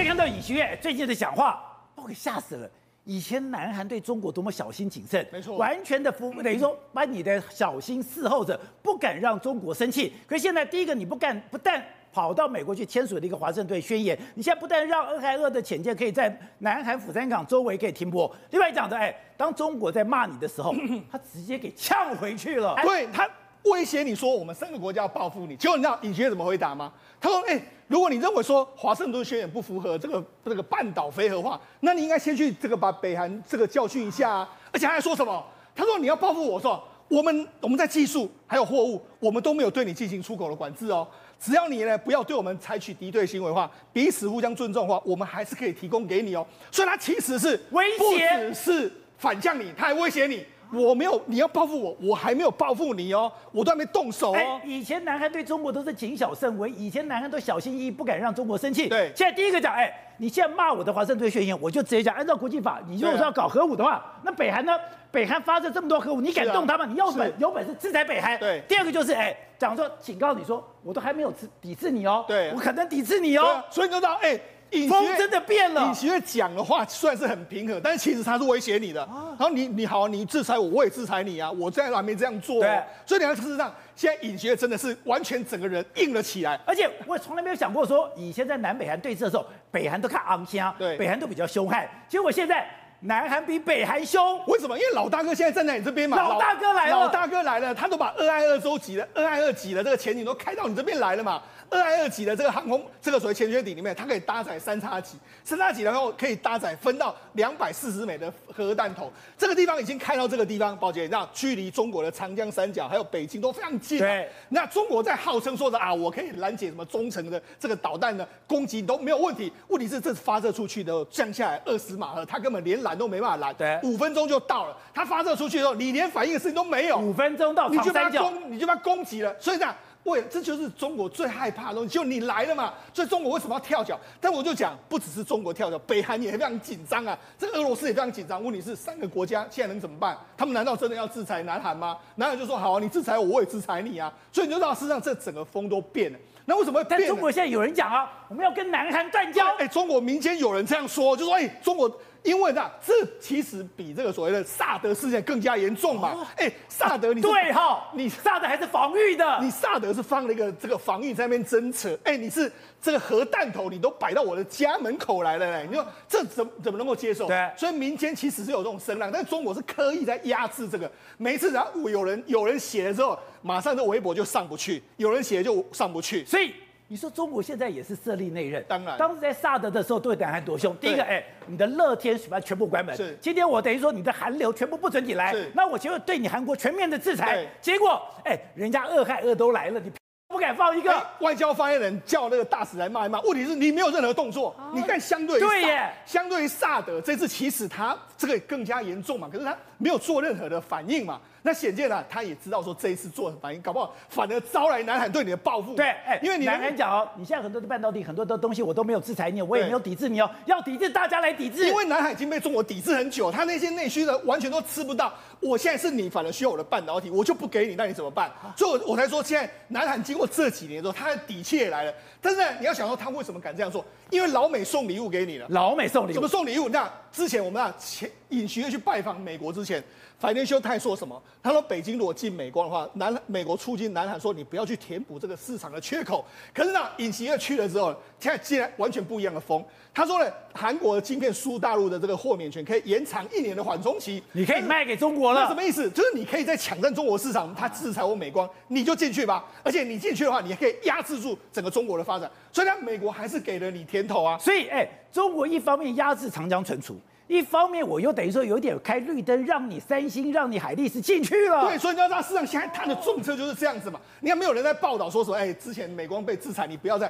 所以看到尹锡悦最近的讲话，把我给吓死了。以前南韩对中国多么小心谨慎，没错，完全的服，等于说把你的小心伺候着，不敢让中国生气。可是现在第一个你不干，不但跑到美国去签署了一个华盛顿宣言，你现在不但让俄亥俄的潜舰可以在南韩釜山港周围可以停泊，另外讲的，哎，当中国在骂你的时候，他直接给呛回去了。对他威胁你说我们三个国家要报复你，结果你知道尹锡悦怎么回答吗？他说，哎。如果你认为说华盛顿宣言不符合这个这个半岛非核化，那你应该先去这个把北韩这个教训一下啊！而且他还说什么？他说你要报复我说，我们我们在技术还有货物，我们都没有对你进行出口的管制哦。只要你呢不要对我们采取敌对行为的话，彼此互相尊重的话，我们还是可以提供给你哦。所以他其实是威胁，不只是反向你，他还威胁你。我没有，你要报复我，我还没有报复你哦，我都还没动手哦。欸、以前南韩对中国都是谨小慎微，以前南韩都小心翼翼，不敢让中国生气。对，现在第一个讲，哎、欸，你现在骂我的华盛顿宣言，我就直接讲，按照国际法，你如果说要搞核武的话，啊、那北韩呢？北韩发射这么多核武，你敢动他吗？啊、你要本有本事制裁北韩。对，第二个就是，哎、欸，讲说警告你说，我都还没有抵制你哦，对，我可能抵制你哦，啊、所以你就知道，哎、欸。风真的变了。尹锡悦讲的话虽然是很平和，但是其实他是威胁你的。然后你你好，你制裁我，我也制裁你啊！我在还没这样做。对。所以你看，事实上，现在尹锡悦真的是完全整个人硬了起来。而且我从来没有想过说，以前在南北韩对峙的时候，北韩都看昂香，对，北韩都比较凶悍。结果现在南韩比北韩凶，为什么？因为老大哥现在站在你这边嘛。老大哥来了。老大哥来了，他都把俄亥二洲级的俄亥二级的这个潜艇都开到你这边来了嘛。俄亥二级的这个航空，这个所谓潜水艇里面，它可以搭载三叉戟，三叉戟然后可以搭载分到两百四十枚的核弹头。这个地方已经开到这个地方，宝姐，你知道，距离中国的长江三角还有北京都非常近。对，那中国在号称说的啊，我可以拦截什么中程的这个导弹的攻击都没有问题。问题是这发射出去的降下来二十马赫，它根本连拦都没办法拦。对，五分钟就到了。它发射出去的时候，你连反应的事情都没有。五分钟到你就把它攻，你就把它攻击了。所以这样。为这就是中国最害怕的东西，就你来了嘛，所以中国为什么要跳脚？但我就讲，不只是中国跳脚，北韩也非常紧张啊，这个俄罗斯也非常紧张。问题是三个国家现在能怎么办？他们难道真的要制裁南韩吗？南韩就说好啊，你制裁我，我也制裁你啊。所以你就知道，事实上这整个风都变了。那为什么？但中国现在有人讲啊，我们要跟南韩断交。哎，中国民间有人这样说，就说哎，中国。因为呢，这其实比这个所谓的萨德事件更加严重嘛。哎，萨德你，你对哈，你萨德还是防御的，你萨德是放了一个这个防御在那边侦测。哎，你是这个核弹头，你都摆到我的家门口来了嘞。你说这怎么怎么能够接受？对，所以民间其实是有这种声浪，但中国是刻意在压制这个。每一次然后有人有人写了之后，马上这微博就上不去，有人写就上不去，所以。你说中国现在也是设立内任，当然，当时在萨德的时候对南韩多凶。第一个，哎，你的乐天水坝全部关门。是，今天我等于说你的韩流全部不准你来，是，那我就会对你韩国全面的制裁。结果，哎，人家俄亥俄都来了，你不敢放一个。外交发言人叫那个大使来骂一骂，问题是你没有任何动作。啊、你看，相对于对耶，相对于萨德这次，其实他这个更加严重嘛，可是他没有做任何的反应嘛。那显见啊，他也知道说这一次做的反应，搞不好反而招来南韩对你的报复。对，哎，因为你南韩讲哦，你现在很多的半导体，很多的东西我都没有制裁你，我也没有抵制你哦，要抵制大家来抵制。因为南韩已经被中国抵制很久，他那些内需的完全都吃不到。我现在是你，反而需要我的半导体，我就不给你，那你怎么办？所以我我才说，现在南韩经过这几年之后，他的底气也来了。但是呢，你要想说他为什么敢这样做？因为老美送礼物给你了。老美送礼物？怎么送礼物？那之前我们啊，前尹锡悦去拜访美国之前。Financial Times 说什么？他说北京如果进美光的话，南美国促进南韩说你不要去填补这个市场的缺口。可是呢，尹锡悦去了之后，现在竟然完全不一样的风。他说呢，韩国的晶片输大陆的这个豁免权可以延长一年的缓冲期，你可以卖给中国了。什么意思？就是你可以在抢占中国市场，他制裁我美光，你就进去吧。而且你进去的话，你还可以压制住整个中国的发展。所以呢，美国还是给了你甜头啊。所以，哎，中国一方面压制长江存储。一方面，我又等于说有点开绿灯，让你三星、让你海力士进去了。对，所以你要知道，市场现在它的政策就是这样子嘛。你看，没有人在报道说什么，哎，之前美光被制裁，你不要再，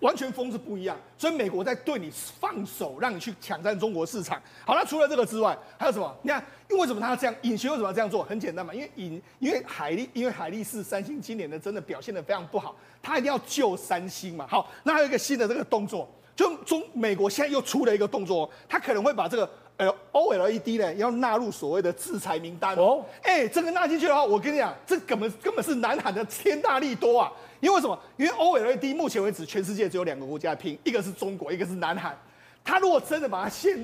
完全风是不一样。所以美国在对你放手，让你去抢占中国市场。好，那除了这个之外，还有什么？你看，因为什么他要这样？尹锡悦为什么要这样做？很简单嘛，因为尹，因为海力，因为海力士、三星今年的真的表现的非常不好，他一定要救三星嘛。好，那还有一个新的这个动作，就中美国现在又出了一个动作，他可能会把这个。OLED 呢，要纳入所谓的制裁名单哦。哎、欸，这个纳进去的话，我跟你讲，这根本根本是南韩的天大利多啊！因为什么？因为 OLED 目前为止，全世界只有两个国家拼，一个是中国，一个是南韩。他如果真的把它限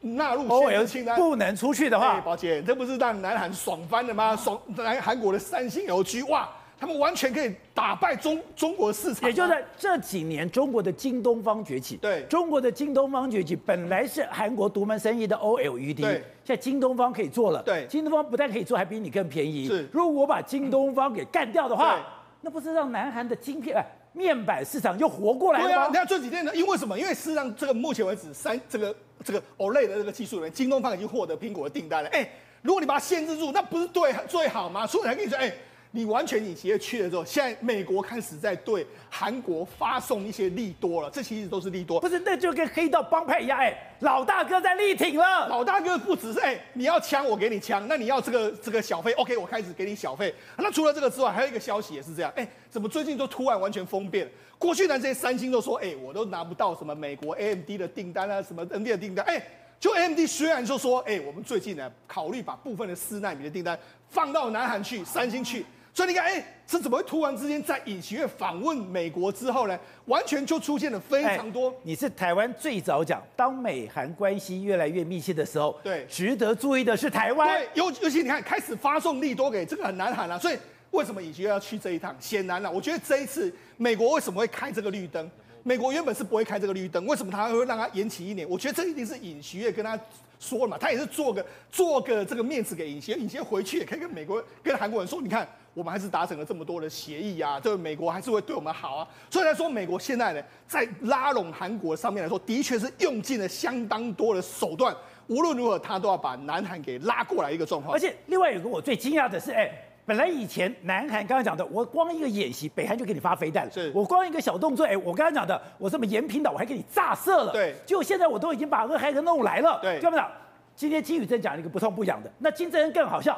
纳入限制清单，不能出去的话，宝杰，这不是让南韩爽翻了吗？爽，南韩国的三星 LG，哇！他们完全可以打败中中国市场，也就是这几年中国的京东方崛起。对，中国的京东方崛起，本来是韩国独门生意的 OLED，对，现在京东方可以做了。对，京东方不但可以做，还比你更便宜。是，如果我把京东方给干掉的话，那不是让南韩的晶片、面板市场又活过来了吗？对啊，你看这几天呢，因为什么？因为事实上，这个目前为止，三这个这个 OLED 的这个技术里面，京东方已经获得苹果的订单了。哎，如果你把它限制住，那不是对最好吗？所以我才跟你说，哎。你完全你直接去了之后，现在美国开始在对韩国发送一些利多了，这其实都是利多。不是，那就跟黑道帮派一样，哎，老大哥在力挺了。老大哥不只是哎，你要枪我给你枪，那你要这个这个小费，OK，我开始给你小费。那除了这个之外，还有一个消息也是这样，哎，怎么最近都突然完全疯变？过去呢，这些三星都说，哎，我都拿不到什么美国 AMD 的订单啊，什么的订单，哎，就 AMD 虽然就说，哎，我们最近呢考虑把部分的四纳米的订单放到南韩去，三星去。所以你看，哎，这怎么会突然之间在尹锡悦访问美国之后呢？完全就出现了非常多。你是台湾最早讲，当美韩关系越来越密切的时候，对，值得注意的是台湾。对，尤尤其你看，开始发送利多给这个很难喊了。所以为什么尹锡悦要去这一趟？显然了，我觉得这一次美国为什么会开这个绿灯？美国原本是不会开这个绿灯，为什么他会让他延期一年？我觉得这一定是尹锡悦跟他。说了嘛，他也是做个做个这个面子给尹锡，尹锡回去也可以跟美国跟韩国人说，你看我们还是达成了这么多的协议啊，这个美国还是会对我们好啊。所以来说，美国现在呢，在拉拢韩国上面来说，的确是用尽了相当多的手段，无论如何他都要把南韩给拉过来一个状况。而且另外有个我最惊讶的是，哎。本来以前南韩刚刚讲的，我光一个演习，北韩就给你发飞弹了。是我光一个小动作，哎，我刚刚讲的，我这么延平岛，我还给你炸射了。对，就现在我都已经把俄亥俄弄来了。对，干嘛讲？今天金宇镇讲了一个不痛不痒的，那金正恩更好笑，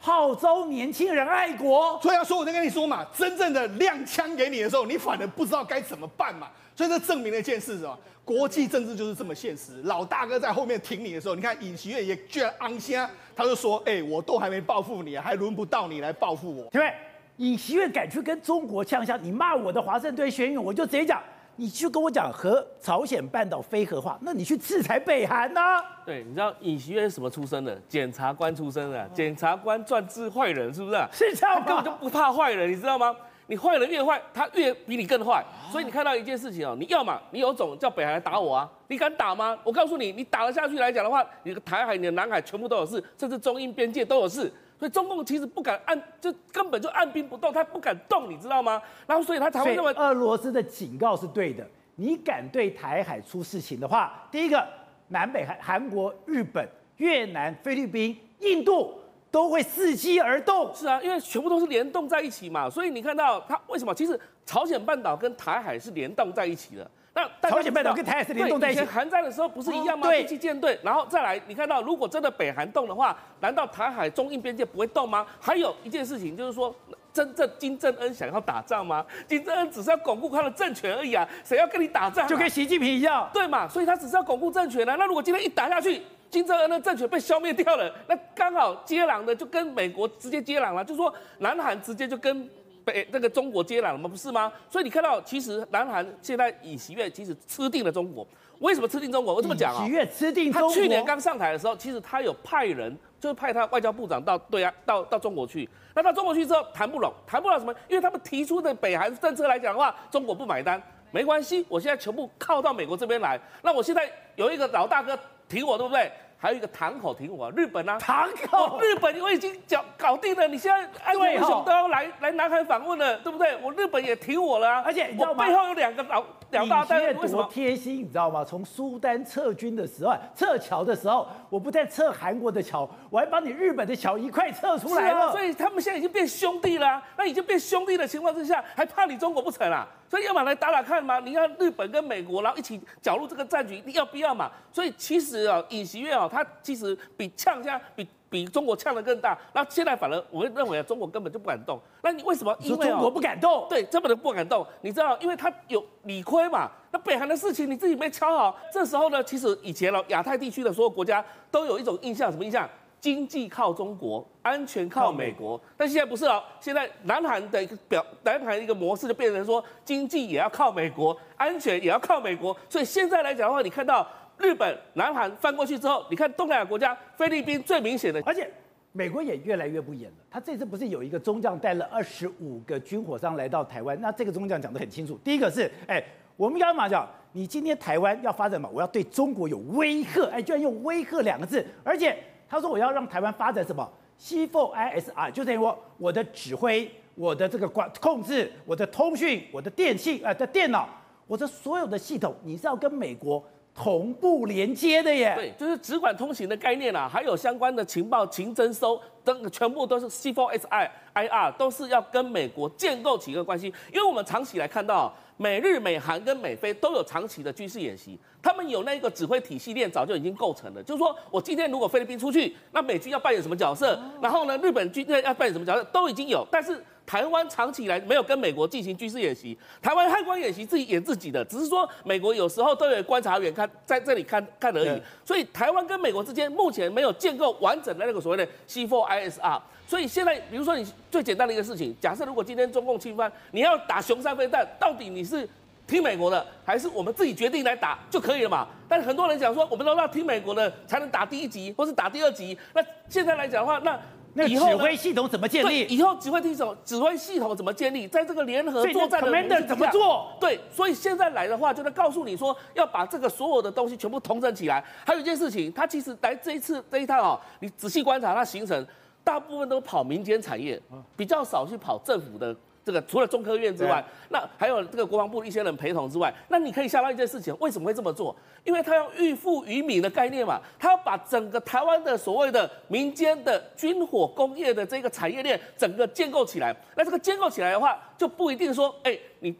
号召年轻人爱国。所以要说，我在跟你说嘛，真正的亮枪给你的时候，你反而不知道该怎么办嘛。所以这证明了一件事，什么？国际政治就是这么现实。老大哥在后面挺你的时候，你看尹锡悦也居然昂声，他就说：“哎，我都还没报复你，还轮不到你来报复我。”对不对？尹锡悦敢去跟中国呛声，你骂我的华盛顿宣言，我就直接讲。你去跟我讲和朝鲜半岛非核化，那你去制裁北韩呢？对，你知道尹锡悦是什么出身的？检察官出身的，检察官专治坏人，是不是？是这样根本就不怕坏人，你知道吗？你坏人越坏，他越比你更坏。所以你看到一件事情哦，你要嘛，你有种叫北韩来打我啊？你敢打吗？我告诉你，你打了下去来讲的话，你的台海、你的南海全部都有事，甚至中印边界都有事。所以中共其实不敢按，就根本就按兵不动，他不敢动，你知道吗？然后所以他才会认为俄罗斯的警告是对的。你敢对台海出事情的话，第一个，南北韩、韩国、日本、越南、菲律宾、印度都会伺机而动。是啊，因为全部都是联动在一起嘛，所以你看到它为什么？其实朝鲜半岛跟台海是联动在一起的。那朝鲜半岛跟台海是联动在一起。以前韩战的时候不是一样吗？对，舰队。然后再来，你看到如果真的北韩动的话，难道台海中印边界不会动吗？还有一件事情就是说。真正金正恩想要打仗吗？金正恩只是要巩固他的政权而已啊！谁要跟你打仗啊？就跟习近平一样，对嘛？所以他只是要巩固政权啊。那如果今天一打下去，金正恩的政权被消灭掉了，那刚好接壤的就跟美国直接接壤了，就说南韩直接就跟北那个中国接壤了吗？不是吗？所以你看到，其实南韩现在尹锡悦其实吃定了中国。为什么吃定中国？我这么讲啊，尹锡悦吃定中国。他去年刚上台的时候，其实他有派人。就是派他外交部长到对啊，到到中国去。那到中国去之后谈不拢，谈不了什么？因为他们提出的北韩政策来讲的话，中国不买单。没关系，我现在全部靠到美国这边来。那我现在有一个老大哥挺我，对不对？还有一个堂口停我，日本啊，堂口，日本我已经搞搞定了。你现在安倍首相都要来来南海访问了，对不对？我日本也停我了啊。而且你知道吗？背后有两个老两大单，为什么贴心？你知道吗？从苏丹撤军的时候，撤侨的时候，我不但撤韩国的侨，我还把你日本的侨一块撤出来了。啊、所以他们现在已经变兄弟了、啊。那已经变兄弟的情况之下，还怕你中国不成啊？所以要么来打打看嘛？你看日本跟美国，然后一起搅入这个战局，你要不要嘛？所以其实啊，尹锡悦啊，他其实比呛下比比中国呛得更大。那现在反而我会认为啊，中国根本就不敢动。那你为什么？因为中国不敢动。对，根本就不敢动。你知道，因为他有理亏嘛。那北韩的事情你自己没敲好。这时候呢，其实以前哦，亚太地区的所有国家都有一种印象，什么印象？经济靠中国，安全靠美国，但现在不是哦。现在南韩的一个表，南韩一个模式就变成说，经济也要靠美国，安全也要靠美国。所以现在来讲的话，你看到日本、南韩翻过去之后，你看东南亚国家，菲律宾最明显的，而且美国也越来越不演了。他这次不是有一个中将带了二十五个军火商来到台湾？那这个中将讲得很清楚，第一个是，哎，我们刚刚讲，你今天台湾要发展嘛，我要对中国有威吓，哎，居然用威吓两个字，而且他说我要让台湾发展什么？C4ISR，就等于我我的指挥。我的这个管控制，我的通讯，我的电信，呃的电脑，我的所有的系统，你是要跟美国同步连接的耶。对，就是直管通行的概念啊，还有相关的情报、情侦收等，全部都是 C4ISR，都是要跟美国建构起一个关系。因为我们长期来看到，美日、美韩跟美菲都有长期的军事演习，他们有那个指挥体系链早就已经构成了。就是说我今天如果菲律宾出去，那美军要扮演什么角色？然后呢，日本军队要扮演什么角色，都已经有，但是。台湾长期以来没有跟美国进行军事演习，台湾汉光演习自己演自己的，只是说美国有时候都有观察员看在这里看看而已。所以台湾跟美国之间目前没有建构完整的那个所谓的 C4ISR。所以现在，比如说你最简单的一个事情，假设如果今天中共侵犯，你要打雄三飞弹，到底你是听美国的，还是我们自己决定来打就可以了嘛？但是很多人讲说，我们都要听美国的才能打第一级或是打第二级。那现在来讲的话，那那指挥系统怎么建立？以后指挥系统指挥系统怎么建立？在这个联合作战的怎么做？对，所以现在来的话，就在告诉你说，要把这个所有的东西全部统整起来。还有一件事情，他其实来这一次这一趟哦，你仔细观察他行程，大部分都跑民间产业，比较少去跑政府的。这个除了中科院之外，那还有这个国防部的一些人陪同之外，那你可以想到一件事情，为什么会这么做？因为他要预富于民的概念嘛，他要把整个台湾的所谓的民间的军火工业的这个产业链整个建构起来。那这个建构起来的话，就不一定说，哎，你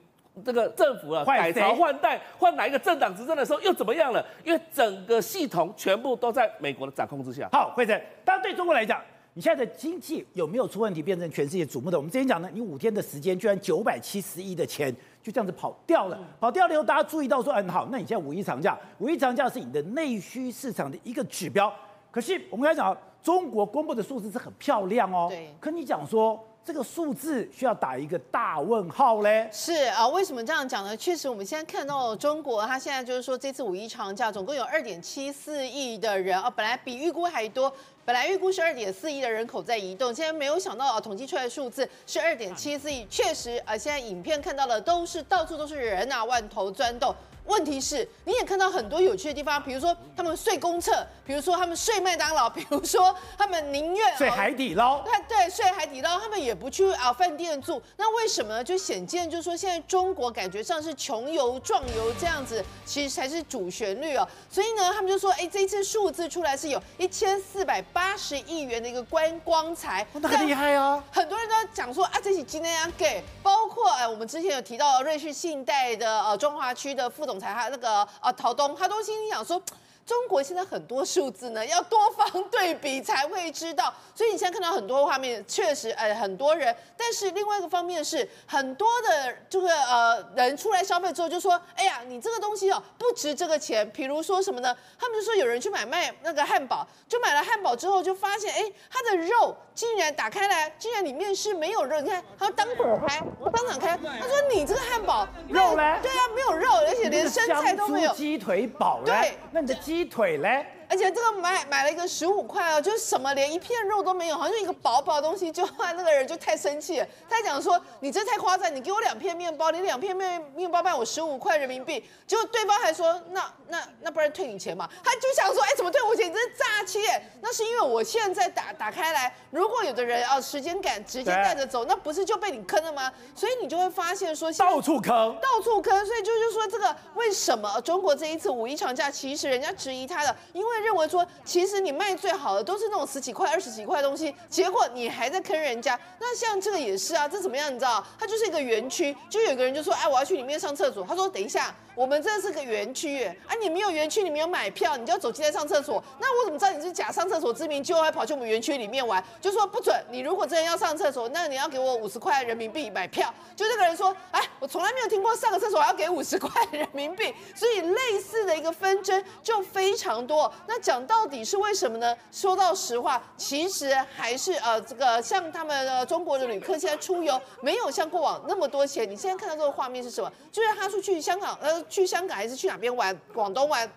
这个政府啊改朝换代，换哪一个政党执政的时候又怎么样了？因为整个系统全部都在美国的掌控之下。好，惠贞，但对中国来讲。你现在的经济有没有出问题，变成全世界瞩目的？我们之前讲呢，你五天的时间，居然九百七十亿的钱就这样子跑掉了。跑掉了以后，大家注意到说，嗯，好，那你现在五一长假，五一长假是你的内需市场的一个指标。可是我们刚才讲，中国公布的数字是很漂亮哦。对。可你讲说。这个数字需要打一个大问号嘞。是啊，为什么这样讲呢？确实，我们现在看到中国，它现在就是说，这次五一长假总共有二点七四亿的人啊，本来比预估还多，本来预估是二点四亿的人口在移动，现在没有想到啊，统计出来的数字是二点七四亿，确实啊，现在影片看到的都是到处都是人啊，万头钻洞。问题是，你也看到很多有趣的地方，比如说他们睡公厕，比如说他们睡麦当劳，比如说他们宁愿 睡海底捞。对对，睡海底捞，他们也不去啊饭店住。那为什么呢？就显见，就是说现在中国感觉上是穷游壮游这样子，其实才是主旋律哦。所以呢，他们就说，哎，这一次数字出来是有一千四百八十亿元的一个观光财，那很厉害啊！很多人都在讲说啊，这起今天要给，包括哎，我们之前有提到瑞士信贷的呃中华区的副总。裁他那个呃，陶东，他都心里想说。中国现在很多数字呢，要多方对比才会知道。所以你现在看到很多画面，确实，呃，很多人。但是另外一个方面是，很多的这个呃人出来消费之后就说：“哎呀，你这个东西哦，不值这个钱。”比如说什么呢？他们就说有人去买卖那个汉堡，就买了汉堡之后就发现，哎，它的肉竟然打开来，竟然里面是没有肉。你看，他当场开，当场开。他说：“你这个汉堡肉呢？对啊，没有肉，而且连生菜都没有。鸡腿堡？对，那你的鸡。”鸡腿嘞，而且这个买买了一个十五块啊，就是什么连一片肉都没有，好像一个薄薄的东西，就那个人就太生气了，他讲说，你这太夸张，你给我两片面包，你两片面面包卖我十五块人民币，结果对方还说那那那不然退你钱嘛？他就想说，哎，怎么退我钱？你这是诈欺耶！那是因为我现在打打开来，如果有的人啊时间赶直接带着走，那不是就被你坑了吗？所以你就会发现说到处坑，到处坑，所以就是说这个为什么中国这一次五一长假，其实人家质疑他的，因为认为说，其实你卖最好的都是那种十几块、二十几块的东西，结果你还在坑人家。那像这个也是啊，这怎么样？你知道，它就是一个园区，就有个人就说，哎，我要去里面上厕所。他说，等一下。我们这是个园区，啊，你没有园区，你没有买票，你就要走进来上厕所。那我怎么知道你是假上厕所之名，就还跑去我们园区里面玩？就说不准。你如果真的要上厕所，那你要给我五十块人民币买票。就这个人说，哎，我从来没有听过上个厕所还要给五十块人民币。所以类似的一个纷争就非常多。那讲到底是为什么呢？说到实话，其实还是呃，这个像他们呃中国的旅客现在出游没有像过往那么多钱。你现在看到这个画面是什么？就是他出去香港呃。去香港还是去哪边玩？广东玩，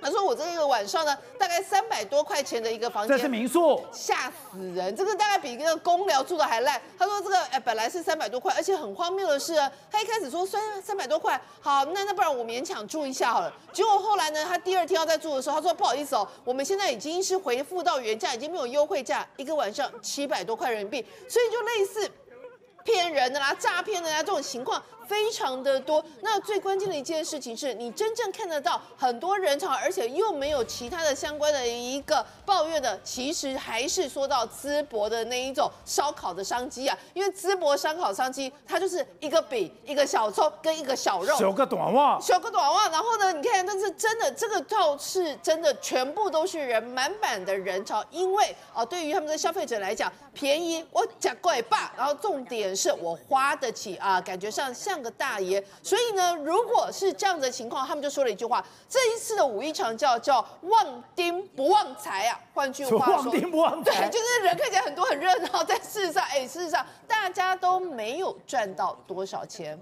他说我这个晚上呢，大概三百多块钱的一个房间，这是民宿，吓死人！这个大概比那个公寮住的还烂。他说这个哎，本来是三百多块，而且很荒谬的是，他一开始说三三百多块，好，那那不然我勉强住一下好了。结果后来呢，他第二天要再住的时候，他说不好意思哦，我们现在已经是回复到原价，已经没有优惠价，一个晚上七百多块人民币，所以就类似骗人的啦、诈骗的啦这种情况。非常的多，那最关键的一件事情是你真正看得到很多人潮，而且又没有其他的相关的一个抱怨的，其实还是说到淄博的那一种烧烤的商机啊，因为淄博烧烤商机，它就是一个饼、一个小葱跟一个小肉，小个短袜，小个短袜，然后呢，你看，但是真的这个倒是真的，全部都是人，满满的人潮，因为啊，对于他们的消费者来讲，便宜我讲贵吧，然后重点是我花得起啊，感觉上像。像个大爷，所以呢，如果是这样的情况，他们就说了一句话：这一次的五一长假叫旺丁不旺财啊。换句话说，旺丁不旺财，对，就是人看起来很多很热闹，但事实上，哎，事实上大家都没有赚到多少钱。